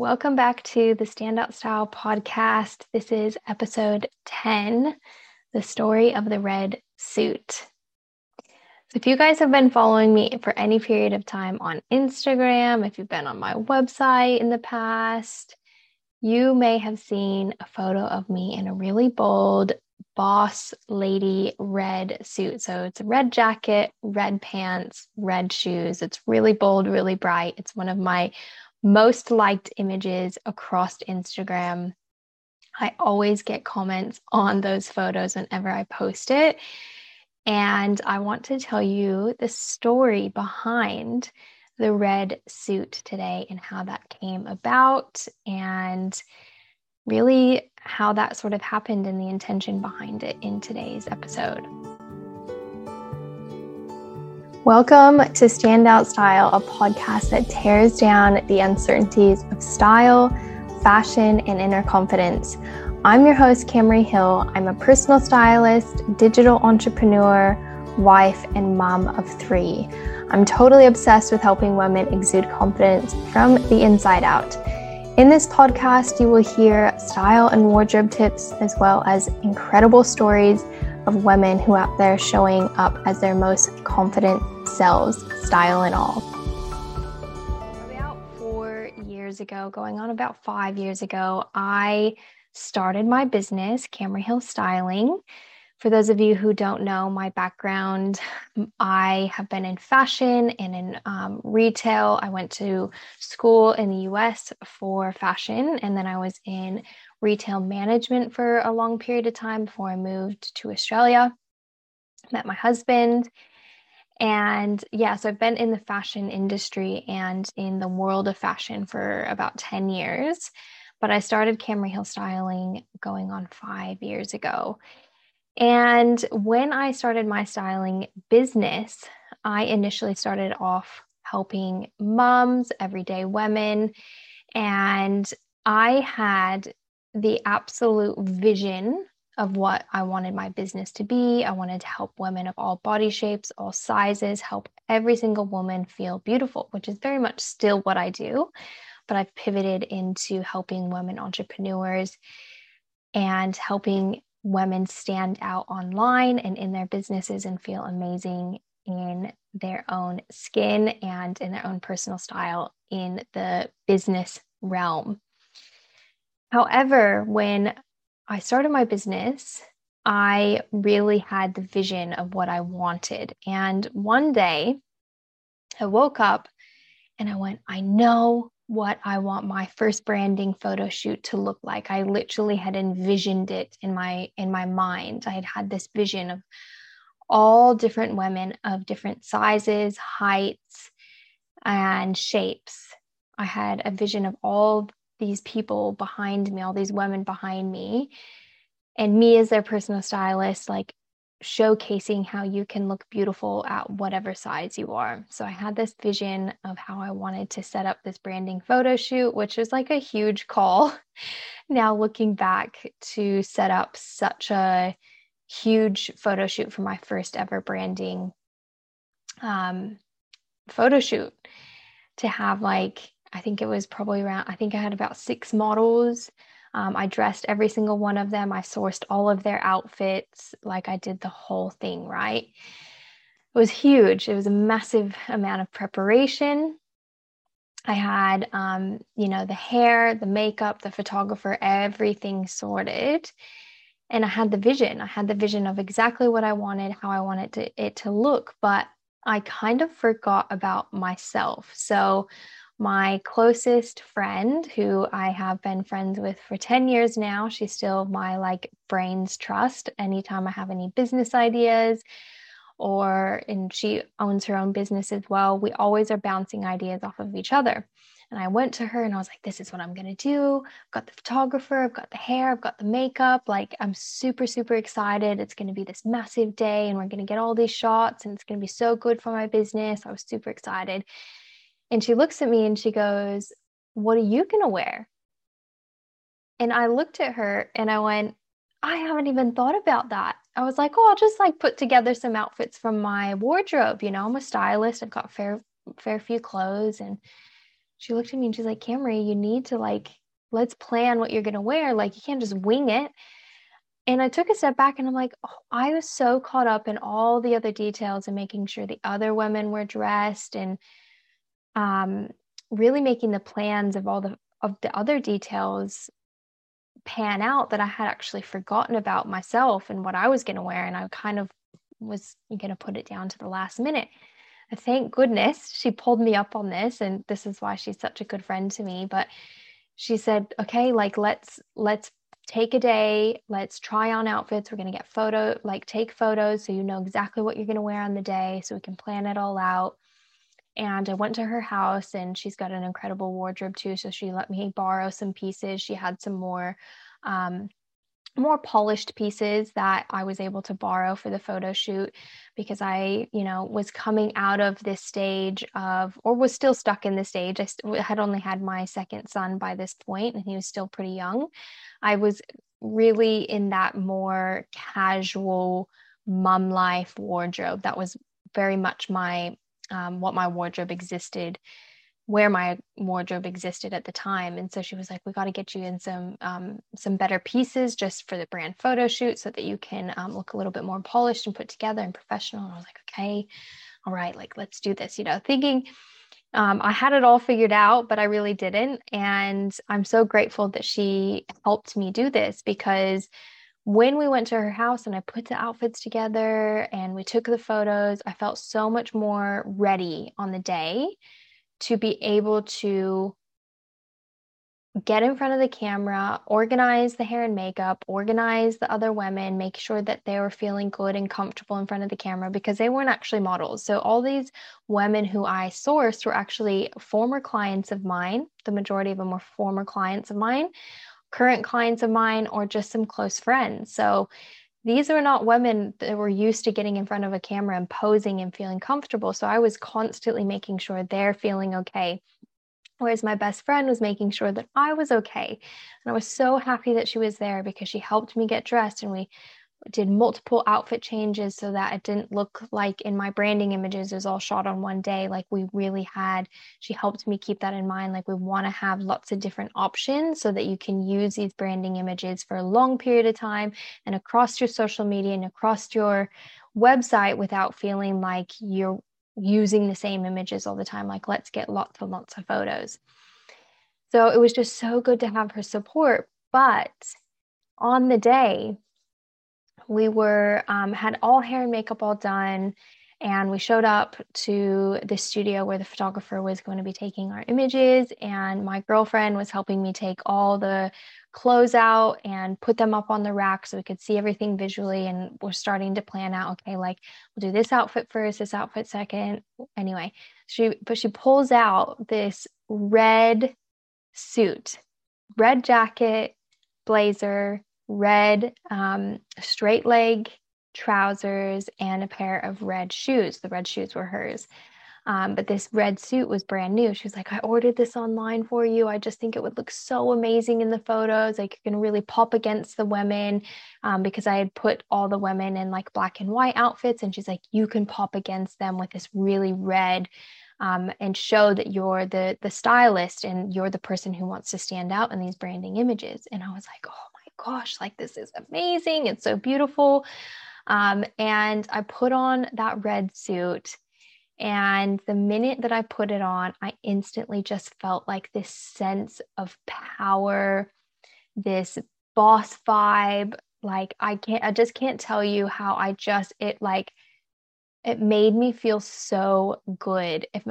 Welcome back to the Standout Style podcast. This is episode 10 The Story of the Red Suit. So, if you guys have been following me for any period of time on Instagram, if you've been on my website in the past, you may have seen a photo of me in a really bold boss lady red suit. So, it's a red jacket, red pants, red shoes. It's really bold, really bright. It's one of my most liked images across Instagram. I always get comments on those photos whenever I post it. And I want to tell you the story behind the red suit today and how that came about and really how that sort of happened and the intention behind it in today's episode. Welcome to Standout Style, a podcast that tears down the uncertainties of style, fashion, and inner confidence. I'm your host, Kamri Hill. I'm a personal stylist, digital entrepreneur, wife, and mom of three. I'm totally obsessed with helping women exude confidence from the inside out. In this podcast, you will hear style and wardrobe tips as well as incredible stories of women who are out there showing up as their most confident selves, style and all. About four years ago, going on about five years ago, I started my business, Kamri Hill Styling. For those of you who don't know my background, I have been in fashion and in um, retail. I went to school in the US for fashion, and then I was in retail management for a long period of time before I moved to Australia. Met my husband. And yeah, so I've been in the fashion industry and in the world of fashion for about 10 years. But I started Kamri Hill Styling going on five years ago. And when I started my styling business, I initially started off helping moms, everyday women. And I had the absolute vision of what I wanted my business to be. I wanted to help women of all body shapes, all sizes, help every single woman feel beautiful, which is very much still what I do. But I've pivoted into helping women entrepreneurs and helping women stand out online and in their businesses and feel amazing in their own skin and in their own personal style in the business realm. However, when I started my business, I really had the vision of what I wanted. And one day I woke up and I went, I know what I want my first branding photo shoot to look like. I literally had envisioned it in my in my mind. I had had this vision of all different women of different sizes, heights, and shapes. I had a vision of all these people behind me, all these women behind me, and me as their personal stylist, like showcasing how you can look beautiful at whatever size you are. So I had this vision of how I wanted to set up this branding photo shoot, which was like a huge call. now looking back to set up such a huge photo shoot for my first ever branding um, photo shoot to have like I think it was probably around, I think I had about six models. Um, I dressed every single one of them. I sourced all of their outfits. Like I did the whole thing, right? It was huge. It was a massive amount of preparation. I had, um, you know, the hair, the makeup, the photographer, everything sorted. And I had the vision. I had the vision of exactly what I wanted, how I wanted to, it to look. But I kind of forgot about myself. So my closest friend who I have been friends with for 10 years now. She's still my like brains trust anytime I have any business ideas or and she owns her own business as well. We always are bouncing ideas off of each other. And I went to her and I was like, this is what I'm going to do. I've got the photographer, I've got the hair, I've got the makeup. Like, I'm super, super excited. It's going to be this massive day and we're going to get all these shots and it's going to be so good for my business. I was super excited. And she looks at me and she goes, What are you going to wear? And I looked at her and I went, I haven't even thought about that. I was like, oh, I'll just like put together some outfits from my wardrobe. You know, I'm a stylist. I've got fair, fair few clothes. And she looked at me and she's like, Kamri, you need to like, let's plan what you're going to wear. Like, you can't just wing it. And I took a step back and I'm like, oh, I was so caught up in all the other details and making sure the other women were dressed and um, really making the plans of all the of the other details pan out that I had actually forgotten about myself and what I was going to wear. And I kind of was going to put it down to the last minute. Thank goodness she pulled me up on this. And this is why she's such a good friend to me. But she said, okay, like let's, let's take a day, let's try on outfits. We're going to get photo, like take photos so you know exactly what you're going to wear on the day so we can plan it all out. And I went to her house and she's got an incredible wardrobe too. So she let me borrow some pieces. She had some more um, more polished pieces that I was able to borrow for the photo shoot because I, you know, was coming out of this stage of, or was still stuck in this stage. I st- had only had my second son by this point and he was still pretty young. I was really in that more casual mum life wardrobe. That was very much my, um, what my wardrobe existed where my wardrobe existed at the time. And so she was like we got to get you in some um, some better pieces just for the brand photo shoot so that you can um, look a little bit more polished and put together and professional. And i was like okay all right like let's do this you know thinking um, i had it all figured out but i really didn't. And i'm so grateful that she helped me do this because when we went to her house and I put the outfits together and we took the photos, I felt so much more ready on the day to be able to get in front of the camera, organize the hair and makeup, organize the other women, make sure that they were feeling good and comfortable in front of the camera because they weren't actually models. So, all these women who I sourced were actually former clients of mine. The majority of them were former clients of mine, current clients of mine, or just some close friends. So, these are not women that were used to getting in front of a camera and posing and feeling comfortable. So I was constantly making sure they're feeling okay. Whereas my best friend was making sure that I was okay. And I was so happy that she was there because she helped me get dressed and we did multiple outfit changes so that it didn't look like in my branding images was all shot on one day like we really had she helped me keep that in mind like we want to have lots of different options so that you can use these branding images for a long period of time and across your social media and across your website without feeling like you're using the same images all the time like let's get lots and lots of photos. So it was just so good to have her support but on the day we were um, had all hair and makeup all done and we showed up to the studio where the photographer was going to be taking our images and my girlfriend was helping me take all the clothes out and put them up on the rack so we could see everything visually and we're starting to plan out okay like we'll do this outfit first this outfit second. Anyway she but she pulls out this red suit red jacket blazer red um, straight leg trousers and a pair of red shoes. The red shoes were hers. Um, but this red suit was brand new. She was like, I ordered this online for you. I just think it would look so amazing in the photos. Like, you can really pop against the women um, because I had put all the women in like black and white outfits. And she's like, You can pop against them with this really red. Um, and show that you're the the stylist and you're the person who wants to stand out in these branding images. And I was like, oh gosh, like this is amazing. It's so beautiful. Um, and I put on that red suit. And the minute that I put it on, I instantly just felt like this sense of power, this boss vibe. Like I can't, I just can't tell you how I just, it like, it made me feel so good. It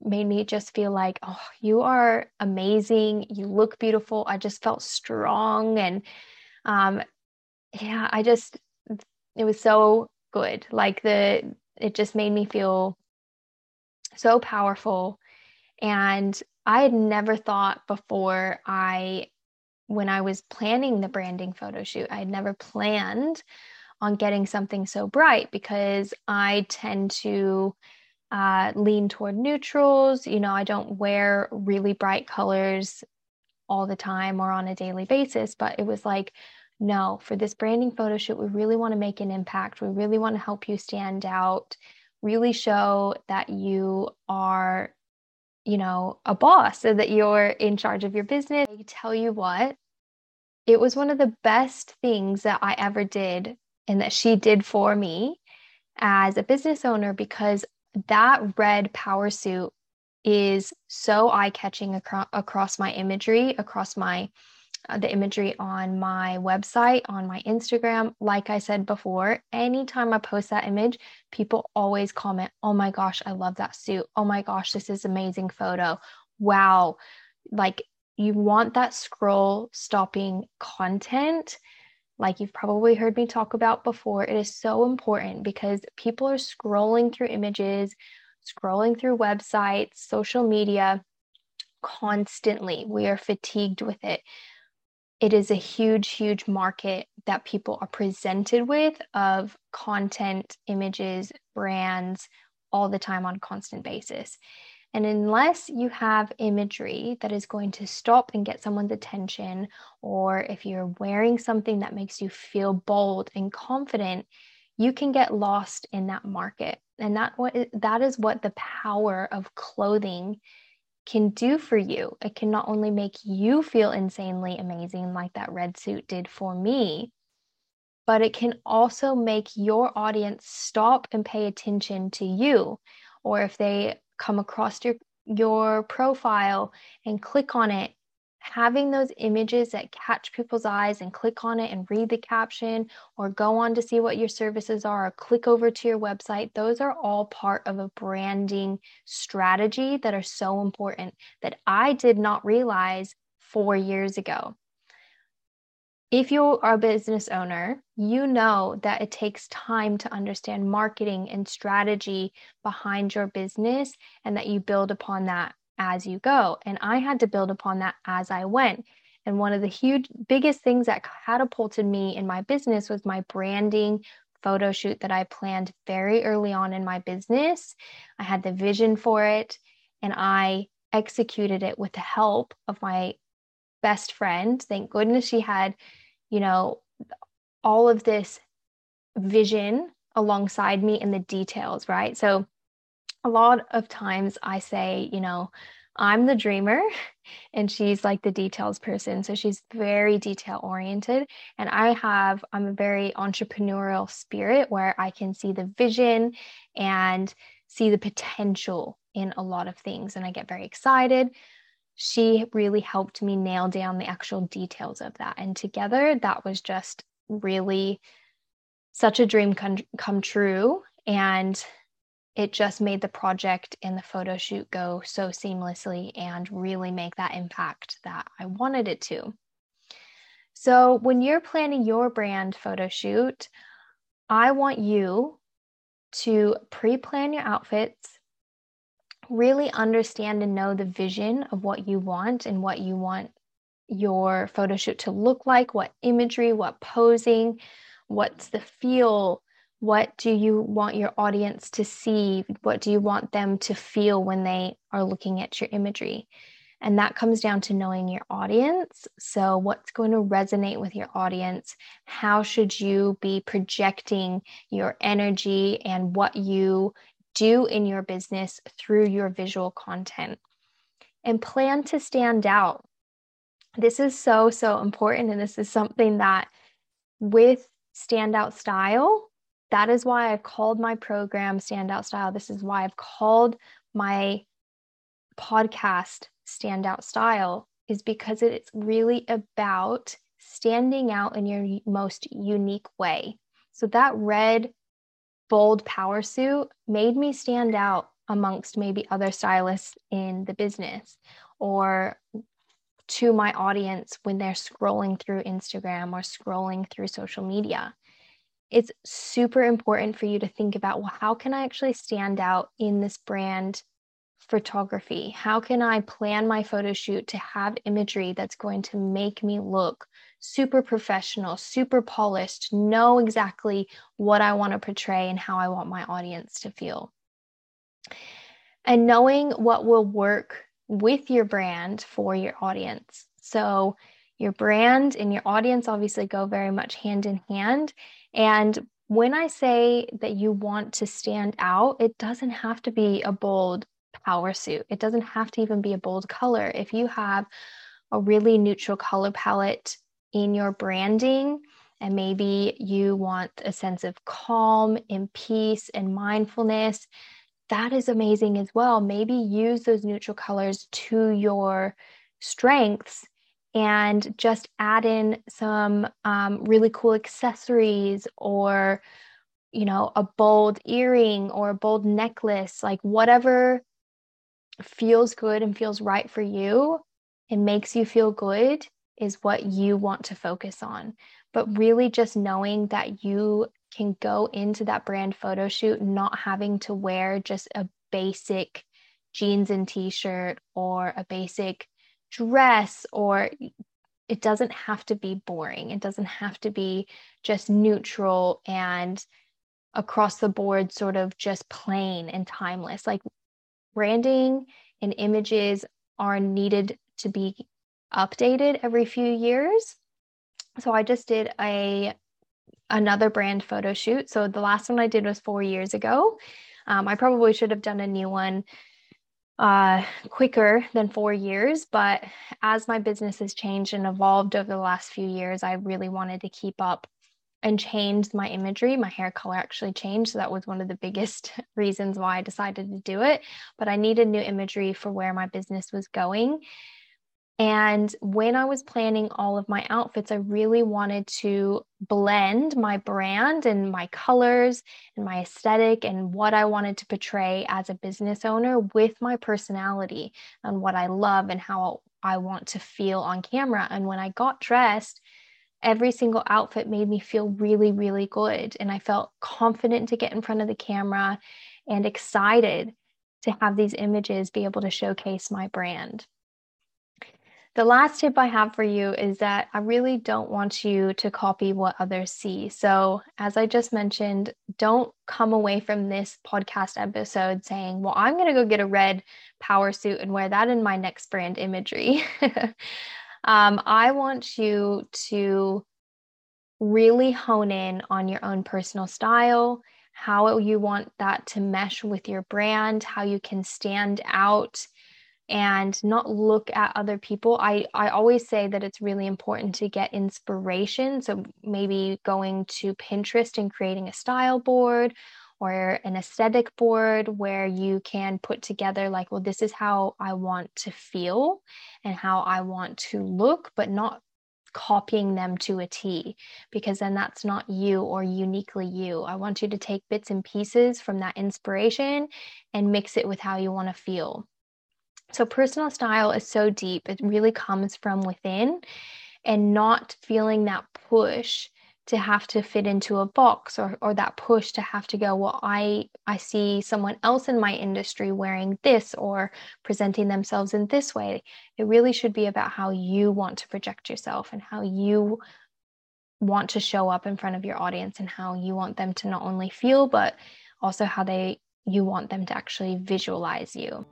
made me, just feel like, oh, you are amazing. You look beautiful. I just felt strong. And um, yeah, I just, it was so good. Like the, it just made me feel so powerful. And I had never thought before I, when I was planning the branding photo shoot, I had never planned on getting something so bright because I tend to uh, lean toward neutrals. You know, I don't wear really bright colors all the time or on a daily basis, but it was like, no, for this branding photo shoot, we really want to make an impact. We really want to help you stand out, really show that you are you know, a boss so that you're in charge of your business. I tell you what, it was one of the best things that I ever did and that she did for me as a business owner because that red power suit is so eye catching acro- across my imagery, across my uh, the imagery on my website, on my Instagram. Like I said before, anytime I post that image, people always comment, Oh my gosh, I love that suit. Oh my gosh, this is amazing photo. Wow. Like you want that scroll stopping content. Like you've probably heard me talk about before, it is so important because people are scrolling through images, scrolling through websites, social media constantly. We are fatigued with it it is a huge, huge market that people are presented with of content, images, brands all the time on a constant basis. And unless you have imagery that is going to stop and get someone's attention, or if you're wearing something that makes you feel bold and confident, you can get lost in that market. And that what that is what the power of clothing can do for you. It can not only make you feel insanely amazing, like that red suit did for me, but it can also make your audience stop and pay attention to you. Or if they come across your your profile and click on it having those images that catch people's eyes and click on it and read the caption or go on to see what your services are or click over to your website, those are all part of a branding strategy that are so important that I did not realize four years ago. If you are a business owner, you know that it takes time to understand marketing and strategy behind your business and that you build upon that as you go. And I had to build upon that as I went. And one of the huge, biggest things that catapulted me in my business was my branding photo shoot that I planned very early on in my business. I had the vision for it and I executed it with the help of my best friend. Thank goodness she had, you know, all of this vision alongside me in the details, right? So a lot of times I say, you know, I'm the dreamer and she's like the details person. So she's very detail oriented. And I have, I'm a very entrepreneurial spirit where I can see the vision and see the potential in a lot of things. And I get very excited. She really helped me nail down the actual details of that. And together, that was just really such a dream come, come true. And it just made the project and the photo shoot go so seamlessly and really make that impact that I wanted it to. So, when you're planning your brand photo shoot, I want you to pre plan your outfits, really understand and know the vision of what you want and what you want your photo shoot to look like, what imagery, what posing, what's the feel, what do you want your audience to see? What do you want them to feel when they are looking at your imagery? And that comes down to knowing your audience. So, what's going to resonate with your audience? How should you be projecting your energy and what you do in your business through your visual content? And plan to stand out. This is so, so important. And this is something that with standout style, that is why I've called my program Standout Style. This is why I've called my podcast Standout Style, is because it's really about standing out in your most unique way. So that red, bold power suit made me stand out amongst maybe other stylists in the business or to my audience when they're scrolling through Instagram or scrolling through social media it's super important for you to think about well, how can I actually stand out in this brand photography? How can I plan my photo shoot to have imagery that's going to make me look super professional, super polished, know exactly what I want to portray and how I want my audience to feel? And knowing what will work with your brand for your audience. So, your brand and your audience obviously go very much hand in hand. And when I say that you want to stand out, it doesn't have to be a bold power suit. It doesn't have to even be a bold color. If you have a really neutral color palette in your branding, and maybe you want a sense of calm and peace and mindfulness, that is amazing as well. Maybe use those neutral colors to your strengths and just add in some um, really cool accessories or you know a bold earring or a bold necklace like whatever feels good and feels right for you and makes you feel good is what you want to focus on. But really just knowing that you can go into that brand photo shoot not having to wear just a basic jeans and t-shirt or a basic dress or it doesn't have to be boring. It doesn't have to be just neutral and across the board sort of just plain and timeless. Like branding and images are needed to be updated every few years so i just did a another brand photo shoot so the last one i did was four years ago um, i probably should have done a new one uh, quicker than four years. But as my business has changed and evolved over the last few years, I really wanted to keep up and change my imagery. My hair color actually changed. So that was one of the biggest reasons why I decided to do it. But I needed new imagery for where my business was going. And when I was planning all of my outfits, I really wanted to blend my brand and my colors and my aesthetic and what I wanted to portray as a business owner with my personality and what I love and how I want to feel on camera. And when I got dressed, every single outfit made me feel really, really good. And I felt confident to get in front of the camera and excited to have these images be able to showcase my brand. The last tip I have for you is that I really don't want you to copy what others see. So, as I just mentioned, don't come away from this podcast episode saying, Well, I'm going to go get a red power suit and wear that in my next brand imagery. um, I want you to really hone in on your own personal style, how you want that to mesh with your brand, how you can stand out and not look at other people. I, I always say that it's really important to get inspiration. So maybe going to Pinterest and creating a style board or an aesthetic board where you can put together, like, well, this is how I want to feel and how I want to look, but not copying them to a T because then that's not you or uniquely you. I want you to take bits and pieces from that inspiration and mix it with how you want to feel. So, personal style is so deep, it really comes from within and not feeling that push to have to fit into a box or, or that push to have to go well i i see someone else in my industry wearing this or presenting themselves in this way. It really should be about how you want to project yourself and how you want to show up in front of your audience and how you want them to not only feel but also how they you want them to actually visualize you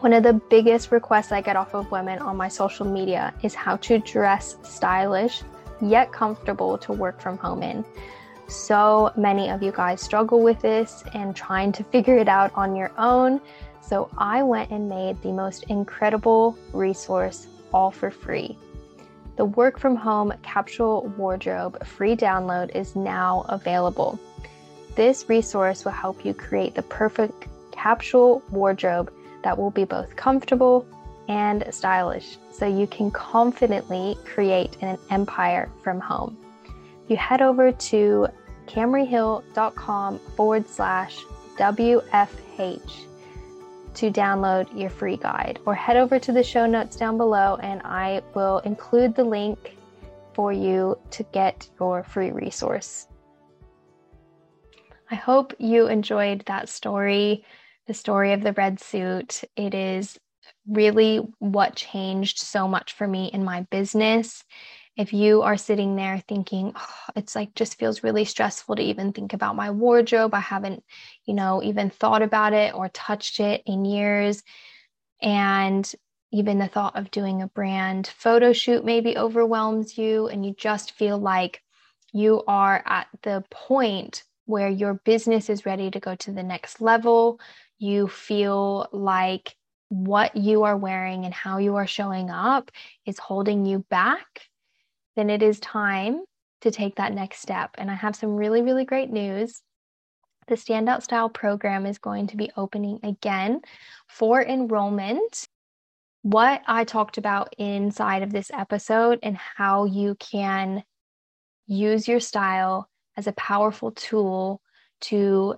one of the biggest requests I get off of women on my social media is how to dress stylish yet comfortable to work from home in. So many of you guys struggle with this and trying to figure it out on your own. So I went and made the most incredible resource all for free. The Work From Home Capsule Wardrobe free download is now available. This resource will help you create the perfect capsule wardrobe that will be both comfortable and stylish so you can confidently create an empire from home. You head over to kamrihill.com forward slash WFH to download your free guide, or head over to the show notes down below and I will include the link for you to get your free resource. I hope you enjoyed that story the story of the red suit. It is really what changed so much for me in my business. If you are sitting there thinking, oh, it's like just feels really stressful to even think about my wardrobe, I haven't, you know, even thought about it or touched it in years. And even the thought of doing a brand photo shoot maybe overwhelms you, and you just feel like you are at the point where your business is ready to go to the next level, you feel like what you are wearing and how you are showing up is holding you back, then it is time to take that next step. And I have some really, really great news. The Standout Style program is going to be opening again for enrollment. What I talked about inside of this episode and how you can use your style as a powerful tool to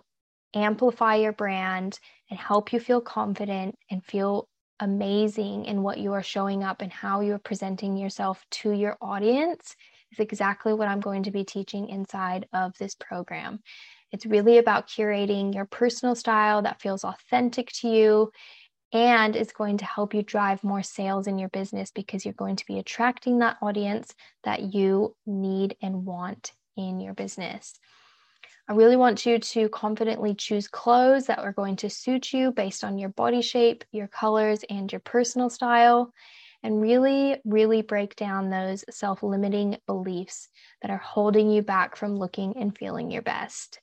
amplify your brand and help you feel confident and feel amazing in what you are showing up and how you're presenting yourself to your audience is exactly what I'm going to be teaching inside of this program. It's really about curating your personal style that feels authentic to you and is going to help you drive more sales in your business because you're going to be attracting that audience that you need and want in your business. I really want you to confidently choose clothes that are going to suit you based on your body shape, your colors, and your personal style, and really, really break down those self limiting beliefs that are holding you back from looking and feeling your best.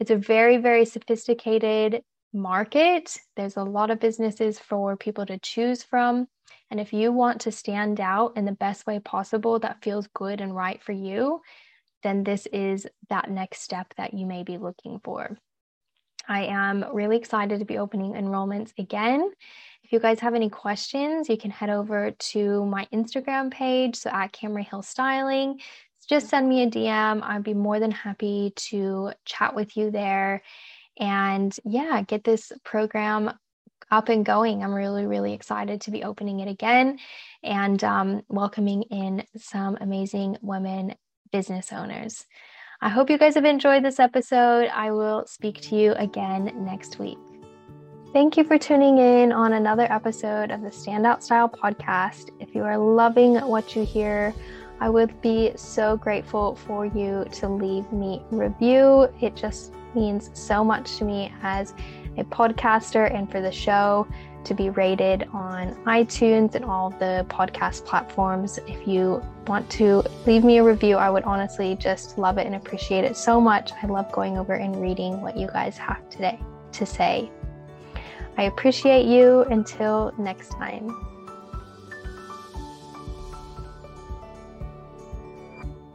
It's a very, very sophisticated market. There's a lot of businesses for people to choose from. And if you want to stand out in the best way possible that feels good and right for you, then this is that next step that you may be looking for. I am really excited to be opening enrollments again. If you guys have any questions, you can head over to my Instagram page, so at Kamri Hill Styling. Just send me a DM. I'd be more than happy to chat with you there and yeah, get this program up and going. I'm really, really excited to be opening it again and um, welcoming in some amazing women business owners. I hope you guys have enjoyed this episode. I will speak to you again next week. Thank you for tuning in on another episode of the Standout Style podcast. If you are loving what you hear, I would be so grateful for you to leave me review. It just means so much to me as a podcaster and for the show to be rated on iTunes and all the podcast platforms. If you want to leave me a review, I would honestly just love it and appreciate it so much. I love going over and reading what you guys have today to say. I appreciate you. Until next time.